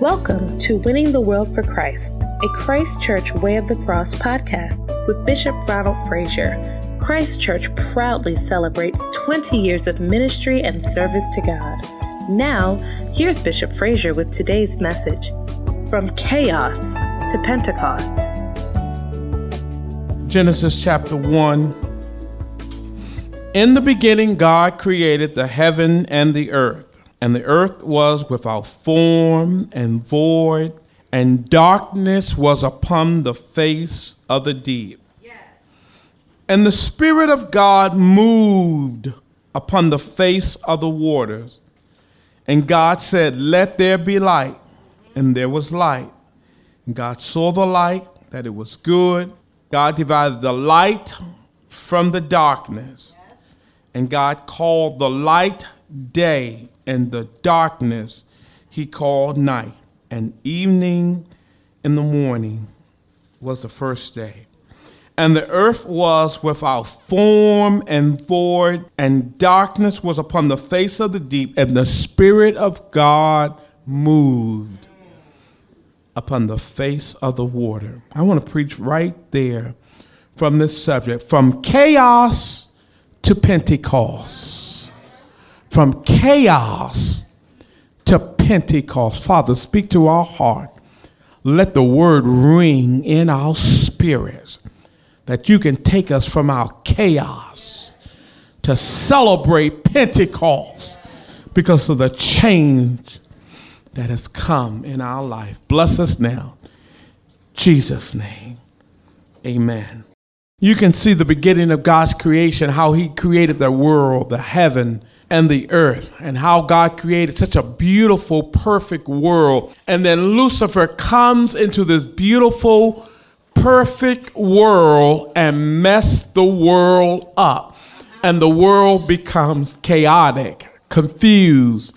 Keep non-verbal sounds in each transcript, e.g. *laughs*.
Welcome to Winning the World for Christ, a Christ Church Way of the Cross podcast with Bishop Ronald Frazier. Christ Church proudly celebrates 20 years of ministry and service to God. Now, here's Bishop Frazier with today's message From Chaos to Pentecost. Genesis chapter 1. In the beginning, God created the heaven and the earth. And the earth was without form and void, and darkness was upon the face of the deep. Yes. And the Spirit of God moved upon the face of the waters. And God said, Let there be light. And there was light. And God saw the light, that it was good. God divided the light from the darkness. Yes. And God called the light day, and the darkness he called night. And evening in the morning was the first day. And the earth was without form and void, and darkness was upon the face of the deep, and the Spirit of God moved upon the face of the water. I want to preach right there from this subject from chaos to Pentecost from chaos to Pentecost. Father, speak to our heart. Let the word ring in our spirits that you can take us from our chaos to celebrate Pentecost because of the change that has come in our life. Bless us now. Jesus' name. Amen. You can see the beginning of God's creation, how He created the world, the heaven, and the earth and how God created such a beautiful, perfect world. And then Lucifer comes into this beautiful, perfect world and mess the world up. And the world becomes chaotic, confused.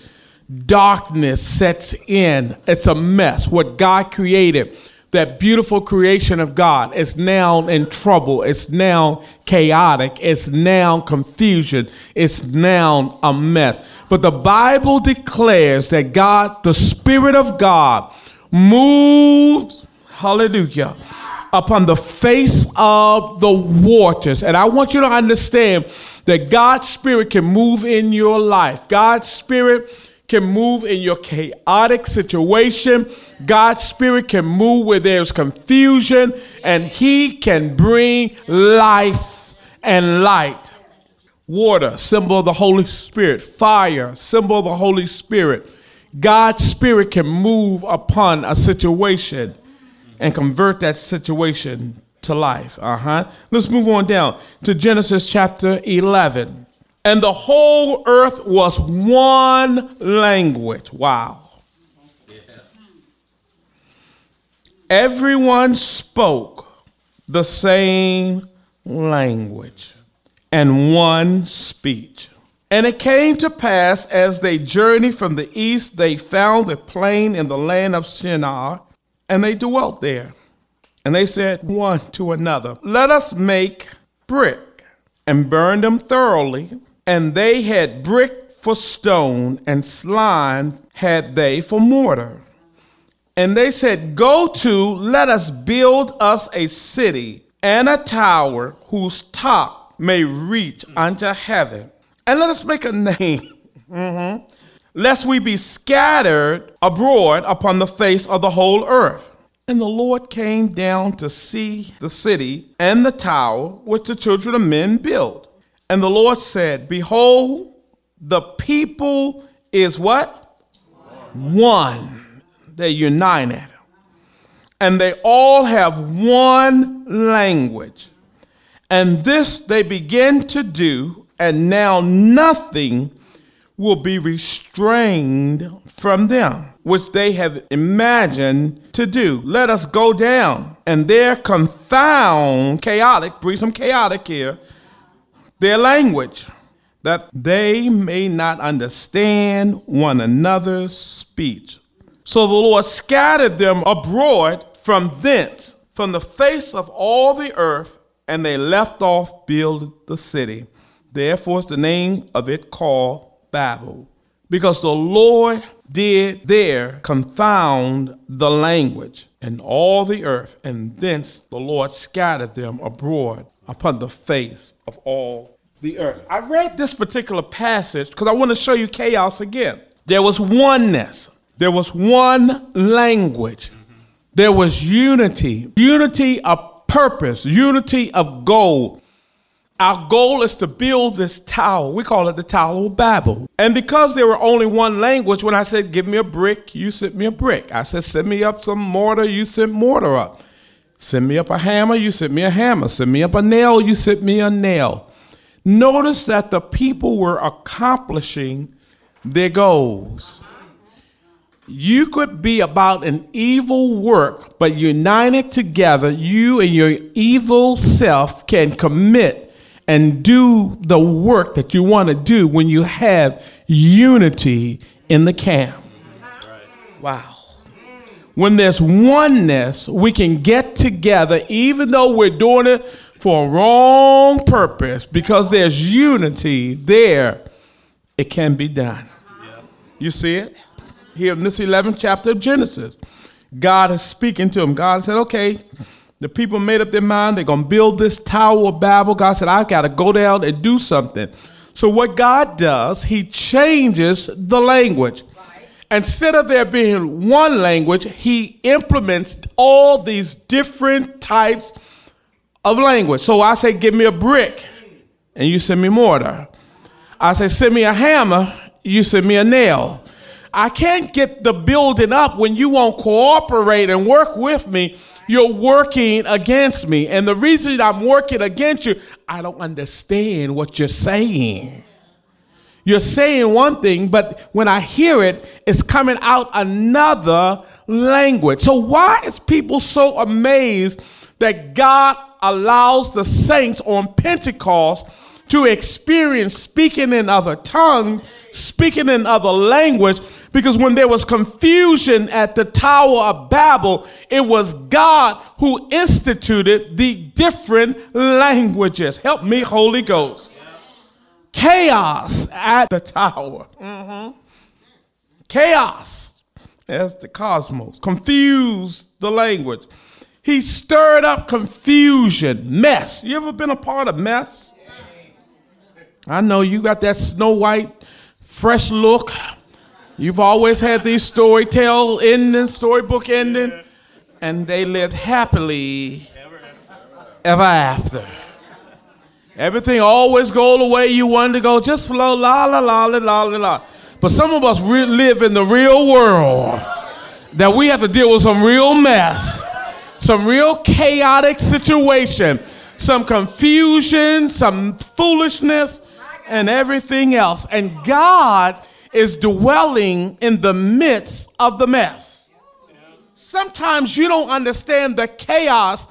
Darkness sets in. It's a mess. What God created that beautiful creation of God is now in trouble. It's now chaotic. It's now confusion. It's now a mess. But the Bible declares that God, the Spirit of God, moved, hallelujah, upon the face of the waters. And I want you to understand that God's Spirit can move in your life. God's Spirit can move in your chaotic situation. God's Spirit can move where there's confusion, and He can bring life and light. Water, symbol of the Holy Spirit. Fire, symbol of the Holy Spirit. God's Spirit can move upon a situation and convert that situation to life. Uh huh. Let's move on down to Genesis chapter 11. And the whole earth was one language. Wow. Everyone spoke the same language and one speech. And it came to pass as they journeyed from the east, they found a plain in the land of Shinar, and they dwelt there. And they said one to another, Let us make brick and burn them thoroughly and they had brick for stone, and slime had they for mortar. And they said, Go to, let us build us a city and a tower whose top may reach unto heaven. And let us make a *laughs* name, mm-hmm. lest we be scattered abroad upon the face of the whole earth. And the Lord came down to see the city and the tower which the children of men built. And the Lord said, Behold, the people is what? One. They're united. And they all have one language. And this they begin to do, and now nothing will be restrained from them, which they have imagined to do. Let us go down and there confound chaotic, bring some chaotic here their language, that they may not understand one another's speech. So the Lord scattered them abroad from thence, from the face of all the earth, and they left off building the city. Therefore is the name of it called Babel, because the Lord did there confound the language and all the earth, and thence the Lord scattered them abroad upon the face of all the earth. I read this particular passage because I want to show you chaos again. There was oneness, there was one language, there was unity, unity of purpose, unity of goal. Our goal is to build this tower. We call it the Tower of Babel. And because there were only one language, when I said, Give me a brick, you sent me a brick. I said, Send me up some mortar, you sent mortar up. Send me up a hammer, you sent me a hammer. Send me up a nail, you sent me a nail. Notice that the people were accomplishing their goals. You could be about an evil work, but united together, you and your evil self can commit and do the work that you want to do when you have unity in the camp. Wow. When there's oneness, we can get together, even though we're doing it for a wrong purpose, because there's unity there, it can be done. You see it? Here in this 11th chapter of Genesis, God is speaking to him. God said, okay, the people made up their mind they're going to build this Tower of Babel. God said, I've got to go down and do something. So, what God does, He changes the language. Instead of there being one language, He implements all these different types of language. So, I say, Give me a brick, and you send me mortar. I say, Send me a hammer, you send me a nail. I can't get the building up when you won't cooperate and work with me you're working against me. And the reason I'm working against you, I don't understand what you're saying. You're saying one thing, but when I hear it, it's coming out another language. So, why is people so amazed that God allows the saints on Pentecost to experience speaking in other tongues, speaking in other language, because when there was confusion at the Tower of Babel, it was God who instituted the different languages. Help me, Holy Ghost. Chaos at the tower. Mm-hmm. Chaos as the cosmos. Confused the language. He stirred up confusion, mess. You ever been a part of mess? I know you got that Snow White, fresh look. You've always had these story tell ending, storybook ending, and they lived happily ever after. Everything always go the way you wanted to go, just flow, la la la la la la. But some of us re- live in the real world that we have to deal with some real mess, some real chaotic situation, some confusion, some foolishness, and everything else. And God is dwelling in the midst of the mess. Sometimes you don't understand the chaos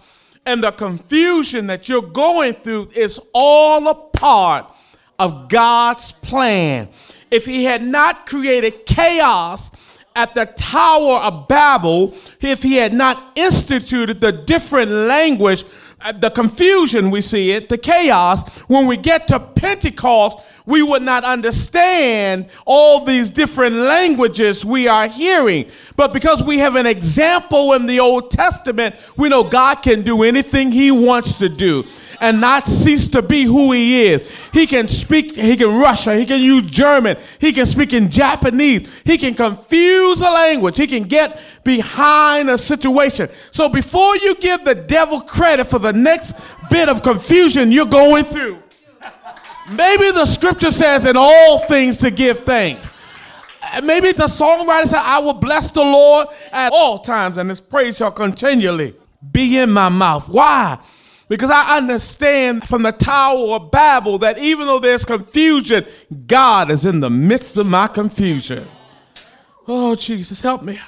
and the confusion that you're going through is all a part of God's plan. If He had not created chaos at the Tower of Babel, if He had not instituted the different language, uh, the confusion we see it, the chaos, when we get to Pentecost, we would not understand all these different languages we are hearing. But because we have an example in the Old Testament, we know God can do anything He wants to do and not cease to be who He is. He can speak, He can Russian, He can use German, He can speak in Japanese, He can confuse a language, He can get behind a situation. So before you give the devil credit for the next bit of confusion you're going through, Maybe the scripture says in all things to give thanks. Uh, maybe the songwriter said, I will bless the Lord at all times, and his praise shall continually be in my mouth. Why? Because I understand from the Tower of Babel that even though there's confusion, God is in the midst of my confusion. Oh, Jesus, help me.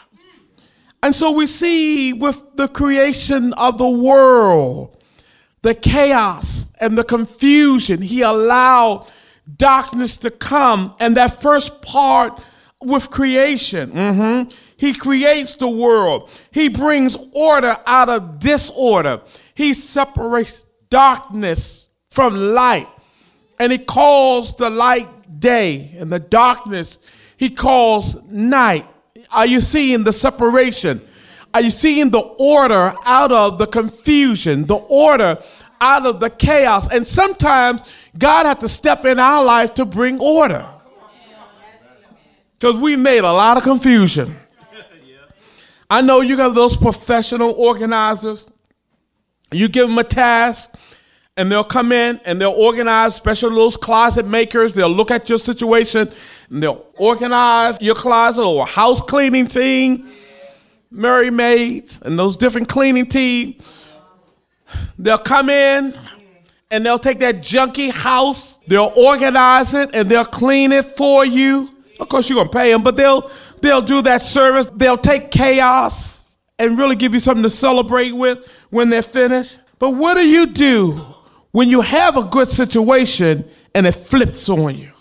And so we see with the creation of the world, the chaos and the confusion. He allowed darkness to come. And that first part with creation, mm-hmm, he creates the world, he brings order out of disorder, he separates darkness from light, and he calls the light day and the darkness he calls night. Are you seeing the separation? Are you seeing the order out of the confusion, the order out of the chaos? And sometimes God has to step in our life to bring order. Because we made a lot of confusion. I know you got those professional organizers. You give them a task, and they'll come in and they'll organize, especially those closet makers. They'll look at your situation and they'll organize your closet or a house cleaning team, Merry Maids, and those different cleaning teams. They'll come in and they'll take that junky house, they'll organize it, and they'll clean it for you. Of course, you're gonna pay them, but they'll they'll do that service. They'll take chaos and really give you something to celebrate with when they're finished. But what do you do when you have a good situation and it flips on you,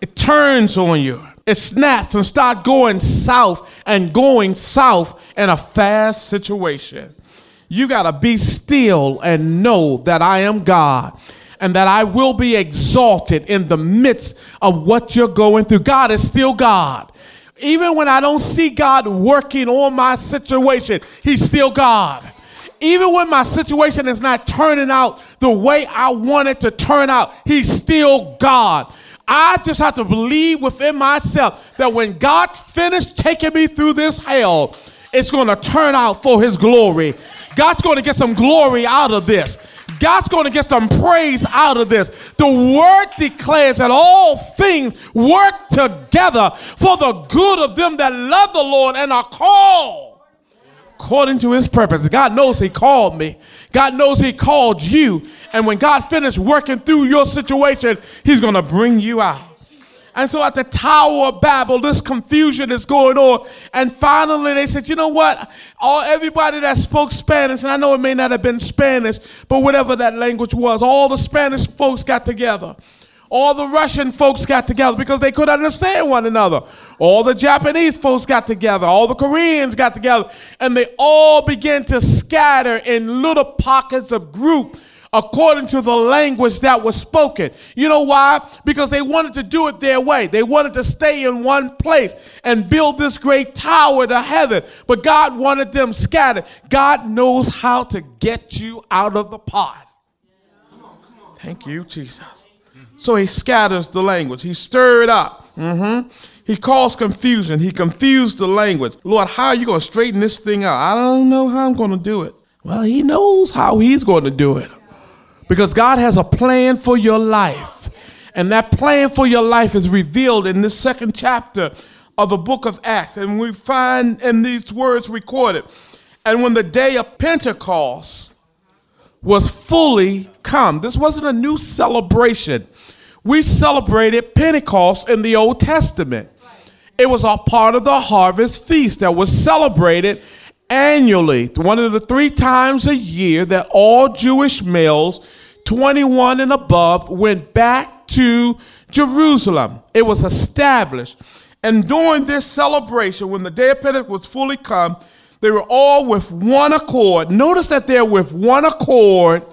it turns on you, it snaps and start going south and going south in a fast situation. You got to be still and know that I am God and that I will be exalted in the midst of what you're going through. God is still God. Even when I don't see God working on my situation, He's still God even when my situation is not turning out the way I want it to turn out, He's still God. I just have to believe within myself that when God finished taking me through this hell, it's going to turn out for His glory. God's going to get some glory out of this. God's going to get some praise out of this. The word declares that all things work together for the good of them that love the Lord and are called according to his purpose. God knows he called me. God knows he called you. And when God finished working through your situation, he's going to bring you out. And so at the Tower of Babel, this confusion is going on. And finally, they said, you know what? All everybody that spoke Spanish, and I know it may not have been Spanish, but whatever that language was, all the Spanish folks got together. All the Russian folks got together because they could understand one another. All the Japanese folks got together. All the Koreans got together. And they all began to scatter in little pockets of group according to the language that was spoken. You know why? Because they wanted to do it their way. They wanted to stay in one place and build this great tower to heaven. But God wanted them scattered. God knows how to get you out of the pot. Thank you, Jesus. So he scatters the language. He stirred up. Mm-hmm. He caused confusion. He confused the language. Lord, how are you going to straighten this thing out? I don't know how I'm going to do it. Well, he knows how he's going to do it. Because God has a plan for your life. And that plan for your life is revealed in this second chapter of the book of Acts. And we find in these words recorded. And when the day of Pentecost was fully come. This wasn't a new celebration. We celebrated Pentecost in the Old Testament. It was a part of the harvest feast that was celebrated annually, one of the three times a year that all Jewish males, 21 and above, went back to Jerusalem. It was established. And during this celebration, when the day of Pentecost was fully come, they were all with one accord. Notice that they're with one accord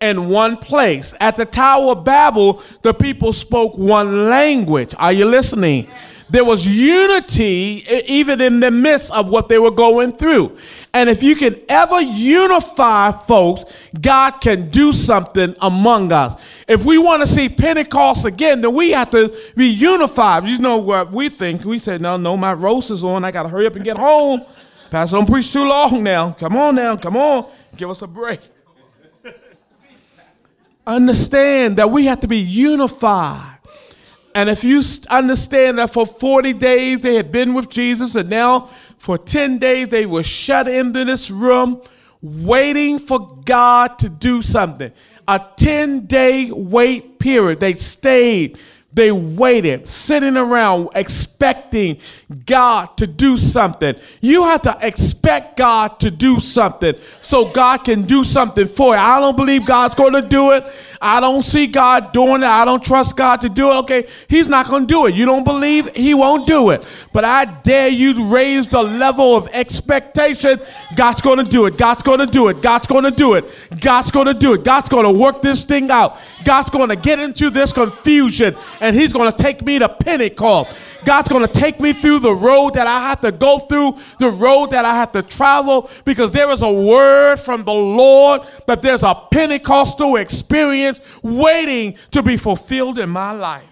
in one place. At the Tower of Babel, the people spoke one language. Are you listening? There was unity even in the midst of what they were going through. And if you can ever unify folks, God can do something among us. If we want to see Pentecost again, then we have to be unified. You know what we think? We say, no, no, my roast is on. I got to hurry up and get home. Pastor, don't preach too long now. Come on now. Come on. Give us a break. Understand that we have to be unified. And if you understand that for 40 days they had been with Jesus, and now for 10 days they were shut into this room waiting for God to do something. A 10 day wait period. They stayed they waited, sitting around expecting God to do something. You have to expect God to do something so God can do something for you. I don't believe God's going to do it. I don't see God doing it. I don't trust God to do it. Okay, He's not going to do it. You don't believe He won't do it. But I dare you to raise the level of expectation. God's going to do it. God's going to do it. God's going to do it. God's going to do it. God's going to work this thing out. God's going to get into this confusion and He's going to take me to Pentecost. God's going to take me through the road that I have to go through, the road that I have to travel, because there is a word from the Lord that there's a Pentecostal experience waiting to be fulfilled in my life.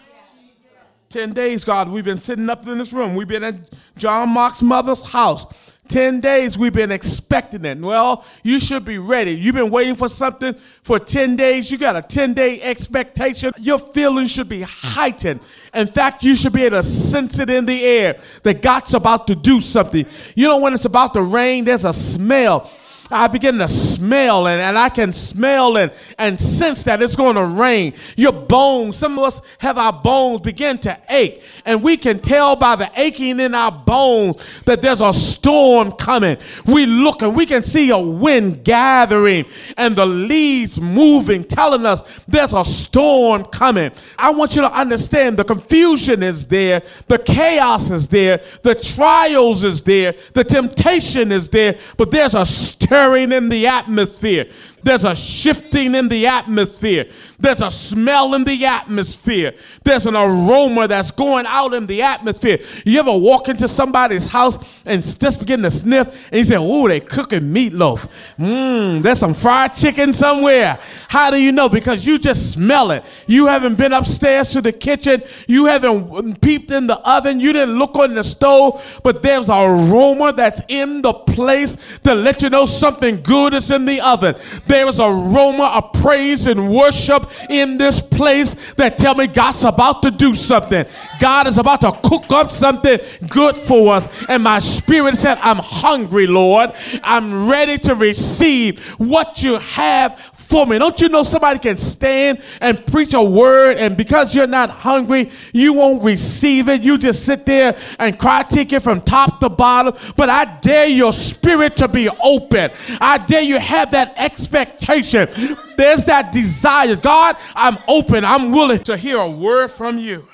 10 days, God, we've been sitting up in this room. We've been at John Mark's mother's house. 10 days we've been expecting it. Well, you should be ready. You've been waiting for something for 10 days. You got a 10 day expectation. Your feelings should be heightened. In fact, you should be able to sense it in the air that God's about to do something. You know, when it's about to rain, there's a smell. I begin to smell and, and I can smell and, and sense that it's going to rain. Your bones, some of us have our bones begin to ache, and we can tell by the aching in our bones that there's a storm coming. We look and we can see a wind gathering and the leaves moving, telling us there's a storm coming. I want you to understand the confusion is there, the chaos is there, the trials is there, the temptation is there, but there's a stir stirring in the atmosphere. There's a shifting in the atmosphere. There's a smell in the atmosphere. There's an aroma that's going out in the atmosphere. You ever walk into somebody's house and just begin to sniff and you say, Oh, they cooking meatloaf. Mmm, there's some fried chicken somewhere. How do you know? Because you just smell it. You haven't been upstairs to the kitchen. You haven't mm, peeped in the oven. You didn't look on the stove, but there's an aroma that's in the place to let you know something good is in the oven. There is aroma of praise and worship in this place that tell me God's about to do something. God is about to cook up something good for us. And my spirit said, I'm hungry, Lord. I'm ready to receive what you have for me. Don't you know somebody can stand and preach a word, and because you're not hungry, you won't receive it. You just sit there and cry ticket from top to bottom. But I dare your spirit to be open. I dare you have that expectation. There's that desire. God, I'm open. I'm willing to hear a word from you.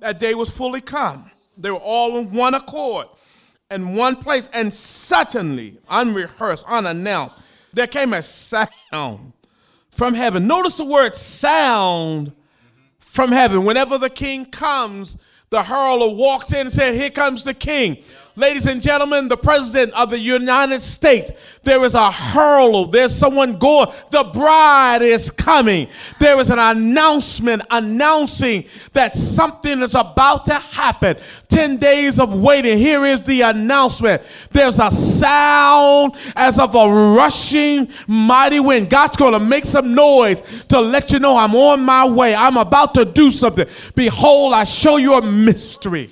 That day was fully come. They were all in one accord in one place, and suddenly, unrehearsed, unannounced, there came a sound from heaven. Notice the word sound from heaven. Whenever the king comes, the herald walked in and said, Here comes the king. Ladies and gentlemen, the president of the United States, there is a herald. There's someone going. The bride is coming. There is an announcement announcing that something is about to happen. 10 days of waiting. Here is the announcement. There's a sound as of a rushing mighty wind. God's going to make some noise to let you know I'm on my way. I'm about to do something. Behold, I show you a mystery.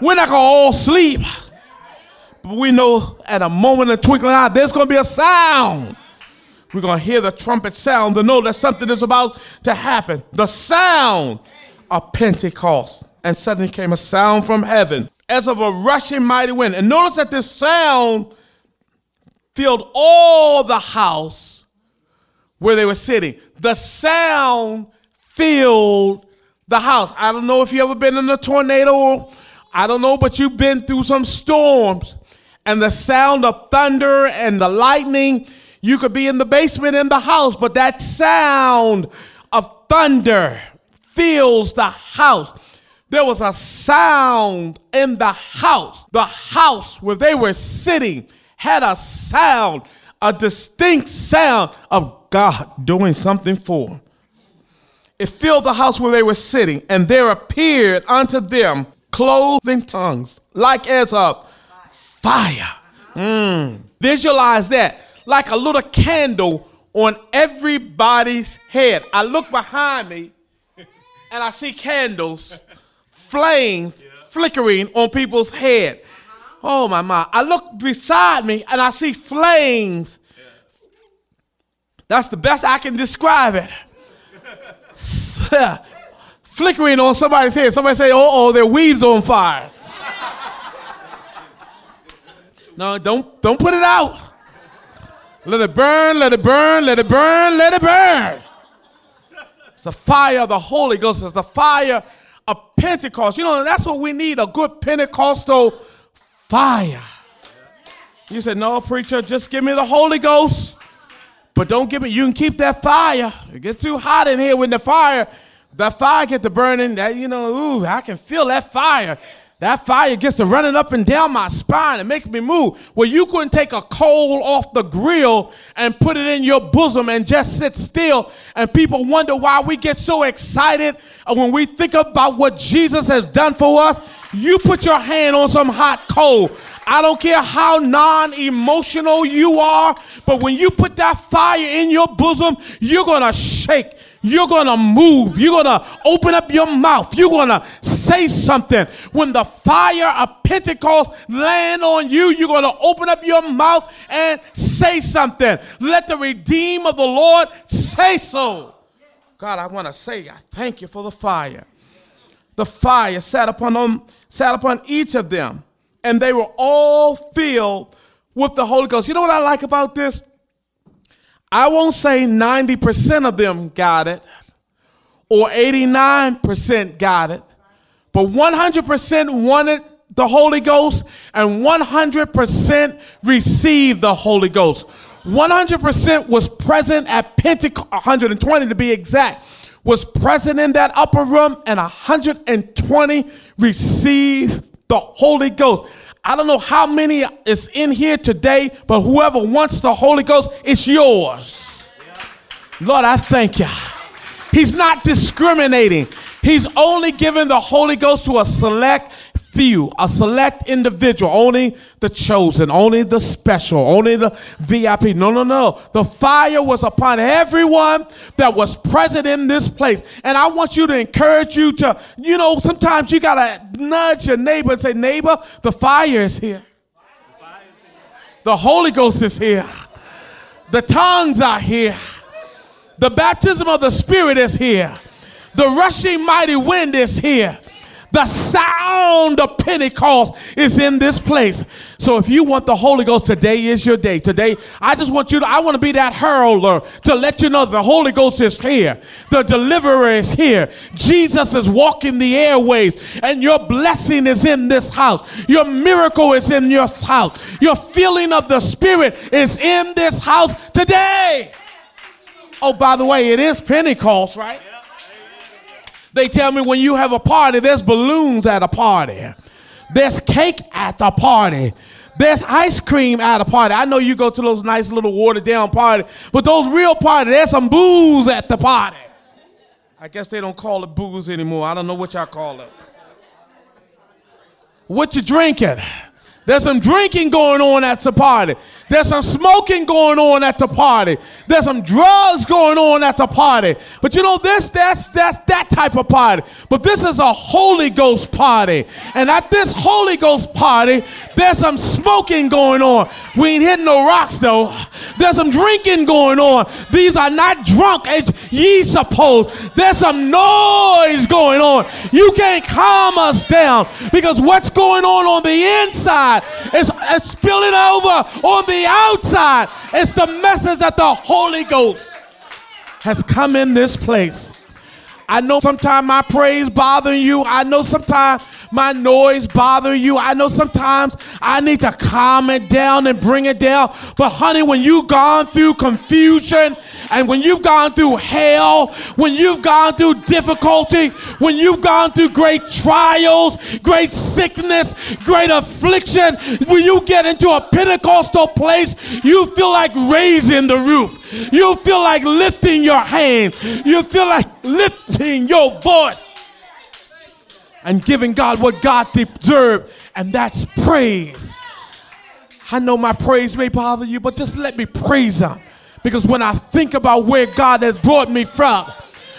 We're not going to all sleep. But we know at a moment of twinkling eye, there's going to be a sound. We're going to hear the trumpet sound to know that something is about to happen. The sound of Pentecost. And suddenly came a sound from heaven as of a rushing mighty wind. And notice that this sound filled all the house where they were sitting. The sound filled the house. I don't know if you ever been in a tornado I don't know, but you've been through some storms and the sound of thunder and the lightning. You could be in the basement in the house, but that sound of thunder fills the house. There was a sound in the house. The house where they were sitting had a sound, a distinct sound of God doing something for them. It filled the house where they were sitting, and there appeared unto them clothed in tongues, like as of fire. Mm. Visualize that like a little candle on everybody's head. I look behind me and I see candles, flames flickering on people's head. Oh my my. I look beside me and I see flames. That's the best I can describe it. *laughs* flickering on somebody's head. Somebody say, oh, oh, their weave's on fire. no, don't, don't put it out. Let it burn, let it burn, let it burn, let it burn. It's the fire of the Holy Ghost. It's the fire of Pentecost. You know, that's what we need a good Pentecostal fire. You said, no, preacher, just give me the Holy Ghost. But don't give me, you can keep that fire. It gets too hot in here when the fire, that fire get to burning, that, you know, ooh, I can feel that fire. That fire gets to running up and down my spine and making me move. Well, you couldn't take a coal off the grill and put it in your bosom and just sit still. And people wonder why we get so excited when we think about what Jesus has done for us. You put your hand on some hot coal. I don't care how non emotional you are, but when you put that fire in your bosom, you're going to shake. You're going to move. You're going to open up your mouth. You're going to say something. When the fire of Pentecost land on you, you're going to open up your mouth and say something. Let the redeem of the Lord say so. God, I want to say, I thank you for the fire. The fire sat upon them, sat upon each of them, and they were all filled with the Holy Ghost. You know what I like about this? I won't say 90% of them got it or 89% got it, but 100% wanted the Holy Ghost and 100% received the Holy Ghost. 100% was present at Pentecost, 120 to be exact, was present in that upper room, and 120 received the Holy Ghost. I don't know how many is in here today, but whoever wants the Holy Ghost, it's yours. Lord, I thank you. He's not discriminating. He's only giving the Holy Ghost to a select few, a select individual, only the chosen, only the special, only the VIP. No, no, no. The fire was upon everyone that was present in this place. And I want you to encourage you to, you know, sometimes you got to nudge your neighbor and say, neighbor, the fire is here. The Holy Ghost is here. The tongues are here. The baptism of the Spirit is here. The rushing mighty wind is here. The sound of Pentecost is in this place. So if you want the Holy Ghost, today is your day. Today, I just want you to, I want to be that heralder to let you know the Holy Ghost is here. The deliverer is here. Jesus is walking the airways and your blessing is in this house. Your miracle is in your house. Your feeling of the Spirit is in this house today. Oh, by the way, it is Pentecost, right? They tell me when you have a party, there's balloons at a party. There's cake at the party. There's ice cream at a party. I know you go to those nice little watered down parties, but those real parties, there's some booze at the party. I guess they don't call it booze anymore. I don't know what y'all call it. What you drinking? There's some drinking going on at the party. There's some smoking going on at the party. There's some drugs going on at the party. But you know this, that's that's that type of party. But this is a Holy Ghost party. And at this Holy Ghost party, there's some smoking going on. We ain't hitting no rocks though. There's some drinking going on. These are not drunk as ye suppose. There's some noise going on. You can't calm us down because what's going on on the inside is, is spilling over on the outside. It's the message that the Holy Ghost has come in this place. I know sometimes my praise bothering you. I know sometimes my noise bother you. I know sometimes I need to calm it down and bring it down. But honey, when you've gone through confusion and when you've gone through hell, when you've gone through difficulty, when you've gone through great trials, great sickness, great affliction, when you get into a Pentecostal place, you feel like raising the roof. You feel like lifting your hand. You feel like lifting your voice and giving God what God deserved, and that's praise. I know my praise may bother you, but just let me praise Him. Because when I think about where God has brought me from,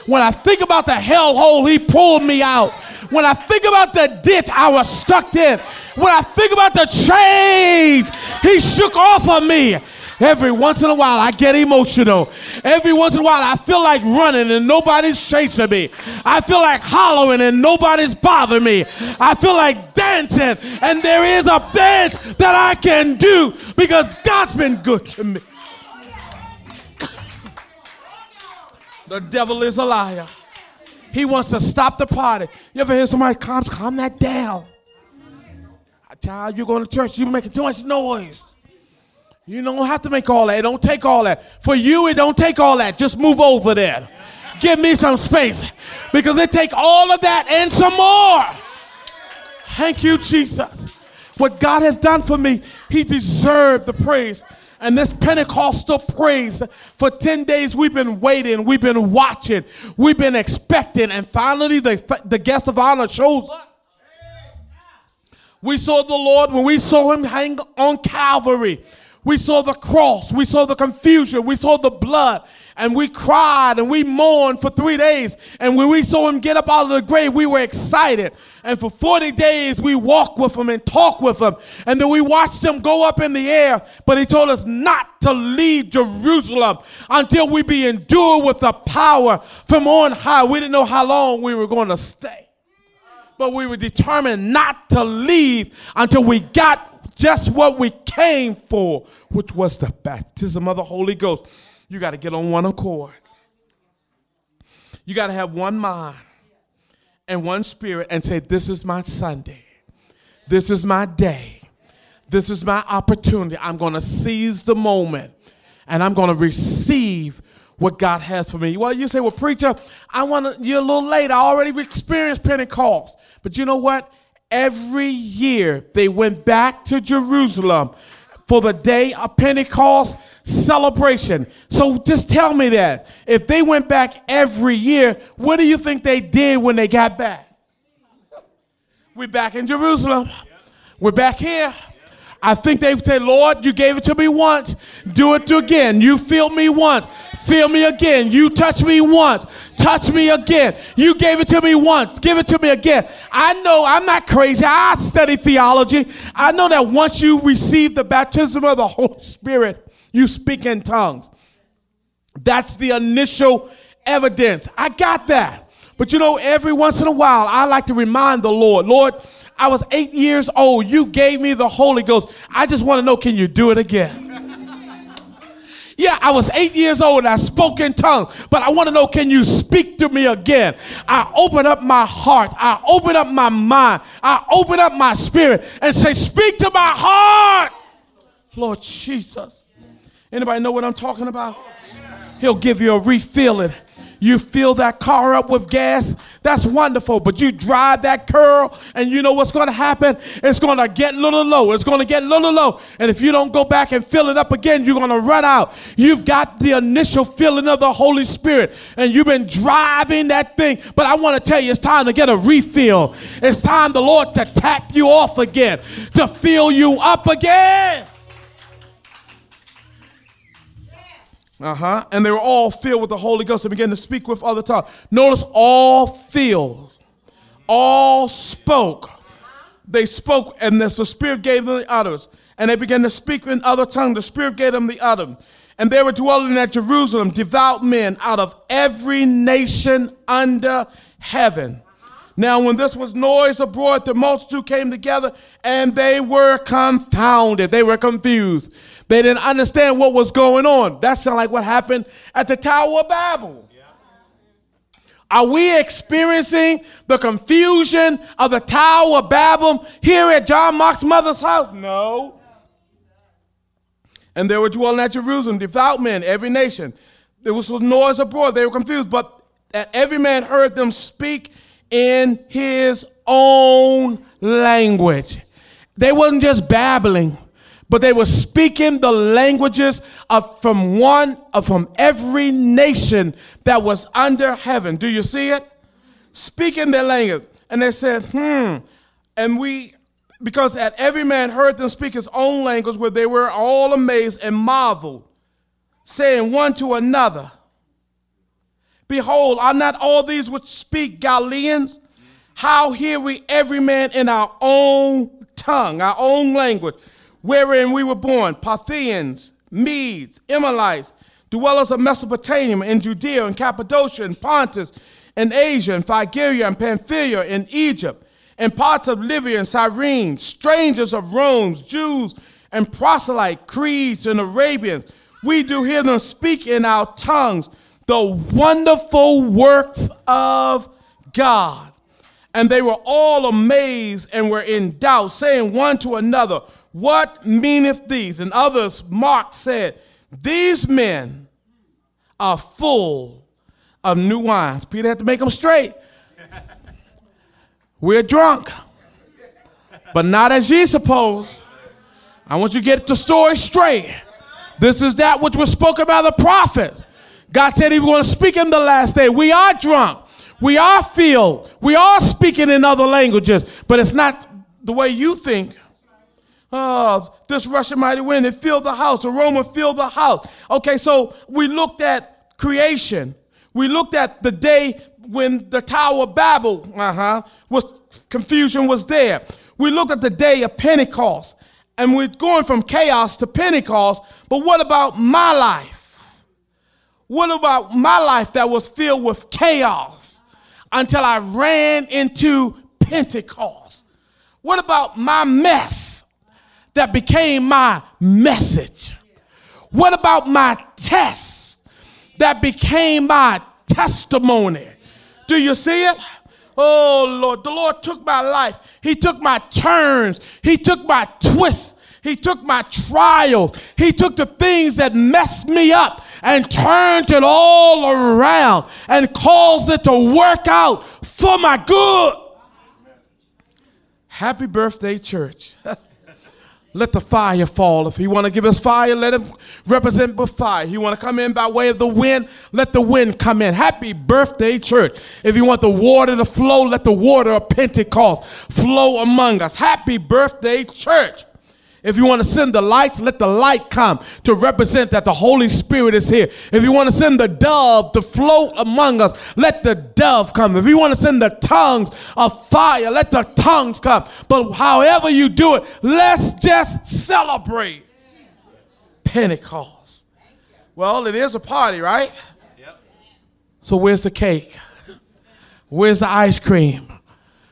when I think about the hellhole He pulled me out, when I think about the ditch I was stuck in, when I think about the chains He shook off of me, Every once in a while, I get emotional. Every once in a while, I feel like running and nobody's chasing me. I feel like hollering and nobody's bothering me. I feel like dancing and there is a dance that I can do because God's been good to me. The devil is a liar. He wants to stop the party. You ever hear somebody calm, calm that down? Child, you're going to church, you're making too much noise. You don't have to make all that. It don't take all that. For you, it don't take all that. Just move over there. Give me some space. Because it take all of that and some more. Thank you, Jesus. What God has done for me, He deserved the praise. And this Pentecostal praise, for 10 days we've been waiting, we've been watching, we've been expecting, and finally the, the guest of honor shows up. We saw the Lord when we saw him hang on Calvary. We saw the cross, we saw the confusion, we saw the blood, and we cried and we mourned for three days. And when we saw him get up out of the grave, we were excited. And for 40 days, we walked with him and talked with him. And then we watched him go up in the air, but he told us not to leave Jerusalem until we be endured with the power from on high. We didn't know how long we were going to stay but we were determined not to leave until we got just what we came for, which was the baptism of the Holy Ghost. You got to get on one accord. You got to have one mind and one spirit and say, This is my Sunday. This is my day. This is my opportunity. I'm going to seize the moment and I'm going to receive what God has for me. Well, you say, well, preacher, I want to, you're a little late. I already experienced Pentecost. But you know what? Every year they went back to Jerusalem for the day of Pentecost celebration. So just tell me that. If they went back every year, what do you think they did when they got back? We're back in Jerusalem. We're back here. I think they say, Lord, you gave it to me once. Do it again. You feel me once. Feel me again. You touch me once. Touch me again. You gave it to me once. Give it to me again. I know I'm not crazy. I study theology. I know that once you receive the baptism of the Holy Spirit, you speak in tongues. That's the initial evidence. I got that. But you know, every once in a while, I like to remind the Lord, Lord, I was eight years old. You gave me the Holy Ghost. I just want to know can you do it again? *laughs* Yeah, I was eight years old and I spoke in tongues, but I want to know can you speak to me again? I open up my heart, I open up my mind, I open up my spirit and say, Speak to my heart. Lord Jesus. Anybody know what I'm talking about? He'll give you a refilling you fill that car up with gas, that's wonderful. But you drive that curl, and you know what's going to happen? It's going to get little low. It's going to get little low. And if you don't go back and fill it up again, you're going to run out. You've got the initial filling of the Holy Spirit, and you've been driving that thing. But I want to tell you, it's time to get a refill. It's time the Lord to tap you off again, to fill you up again. Uh huh. And they were all filled with the Holy Ghost and began to speak with other tongues. Notice all filled, all spoke. They spoke, and the Spirit gave them the utterance. And they began to speak in other tongues. The Spirit gave them the utterance. And they were dwelling at Jerusalem, devout men out of every nation under heaven. Now, when this was noise abroad, the multitude came together and they were confounded. They were confused. They didn't understand what was going on. That sounds like what happened at the Tower of Babel. Are we experiencing the confusion of the Tower of Babel here at John Mark's mother's house? No. And there were dwelling at Jerusalem, devout men, every nation. There was noise abroad. They were confused, but every man heard them speak in his own language. They wasn't just babbling, but they were speaking the languages of from one of from every nation that was under heaven. Do you see it? Speaking their language. And they said, hmm. And we because that every man heard them speak his own language, where they were all amazed and marveled, saying one to another, Behold, are not all these which speak Galileans? How hear we every man in our own tongue, our own language, wherein we were born, Parthians, Medes, Elamites, dwellers of Mesopotamia, and Judea, and Cappadocia, and Pontus, and Asia, and Phrygia, and Pamphylia, and Egypt, and parts of Libya and Cyrene, strangers of Rome, Jews, and proselyte, Cretes, and Arabians. We do hear them speak in our tongues the wonderful works of God. And they were all amazed and were in doubt, saying one to another, What meaneth these? And others, Mark said, These men are full of new wines. Peter had to make them straight. *laughs* We're drunk, but not as ye suppose. I want you to get the story straight. This is that which was spoken by the prophet. God said he was going to speak in the last day. We are drunk. We are filled. We are speaking in other languages, but it's not the way you think. Oh, this rushing mighty wind, it filled the house. Aroma filled the house. Okay, so we looked at creation. We looked at the day when the Tower of Babel, uh-huh, was confusion was there. We looked at the day of Pentecost. And we're going from chaos to Pentecost. But what about my life? What about my life that was filled with chaos until I ran into Pentecost? What about my mess that became my message? What about my test that became my testimony? Do you see it? Oh Lord, the Lord took my life. He took my turns. He took my twists. He took my trials. He took the things that messed me up and turned it all around and caused it to work out for my good. Happy birthday, church. *laughs* Let the fire fall. If he want to give us fire, let him represent with fire. He want to come in by way of the wind, let the wind come in. Happy birthday, church. If you want the water to flow, let the water of Pentecost flow among us. Happy birthday, church. If you want to send the lights, let the light come to represent that the Holy Spirit is here. If you want to send the dove to float among us, let the dove come. If you want to send the tongues of fire, let the tongues come. But however you do it, let's just celebrate Pentecost. Well, it is a party, right? Yep. So where's the cake? Where's the ice cream?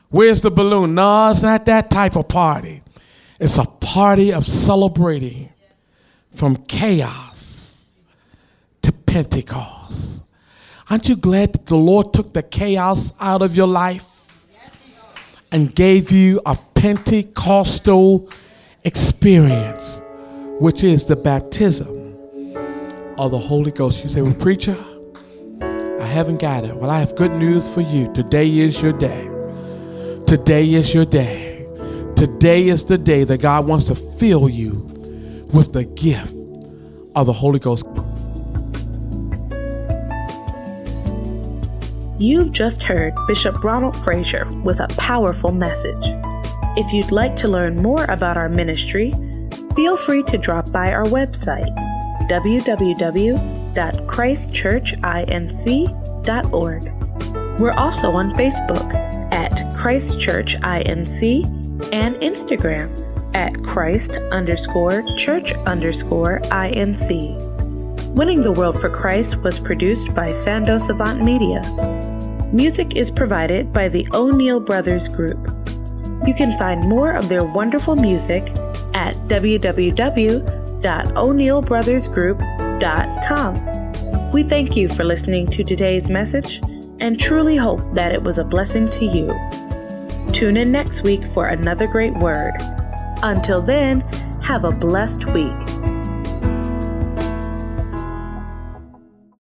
Where's the balloon? No, it's not that type of party. It's a party of celebrating from chaos to Pentecost. Aren't you glad that the Lord took the chaos out of your life and gave you a Pentecostal experience, which is the baptism of the Holy Ghost? You say, Well, preacher, I haven't got it. Well, I have good news for you. Today is your day. Today is your day. Today is the day that God wants to fill you with the gift of the Holy Ghost. You've just heard Bishop Ronald Frazier with a powerful message. If you'd like to learn more about our ministry, feel free to drop by our website, www.christchurchinc.org. We're also on Facebook at Christ Church INC and Instagram at Christ underscore church underscore INC. Winning the World for Christ was produced by Sando Savant Media. Music is provided by the O'Neill Brothers Group. You can find more of their wonderful music at www.o'neillbrothersgroup.com. We thank you for listening to today's message and truly hope that it was a blessing to you. Tune in next week for another great word. Until then, have a blessed week.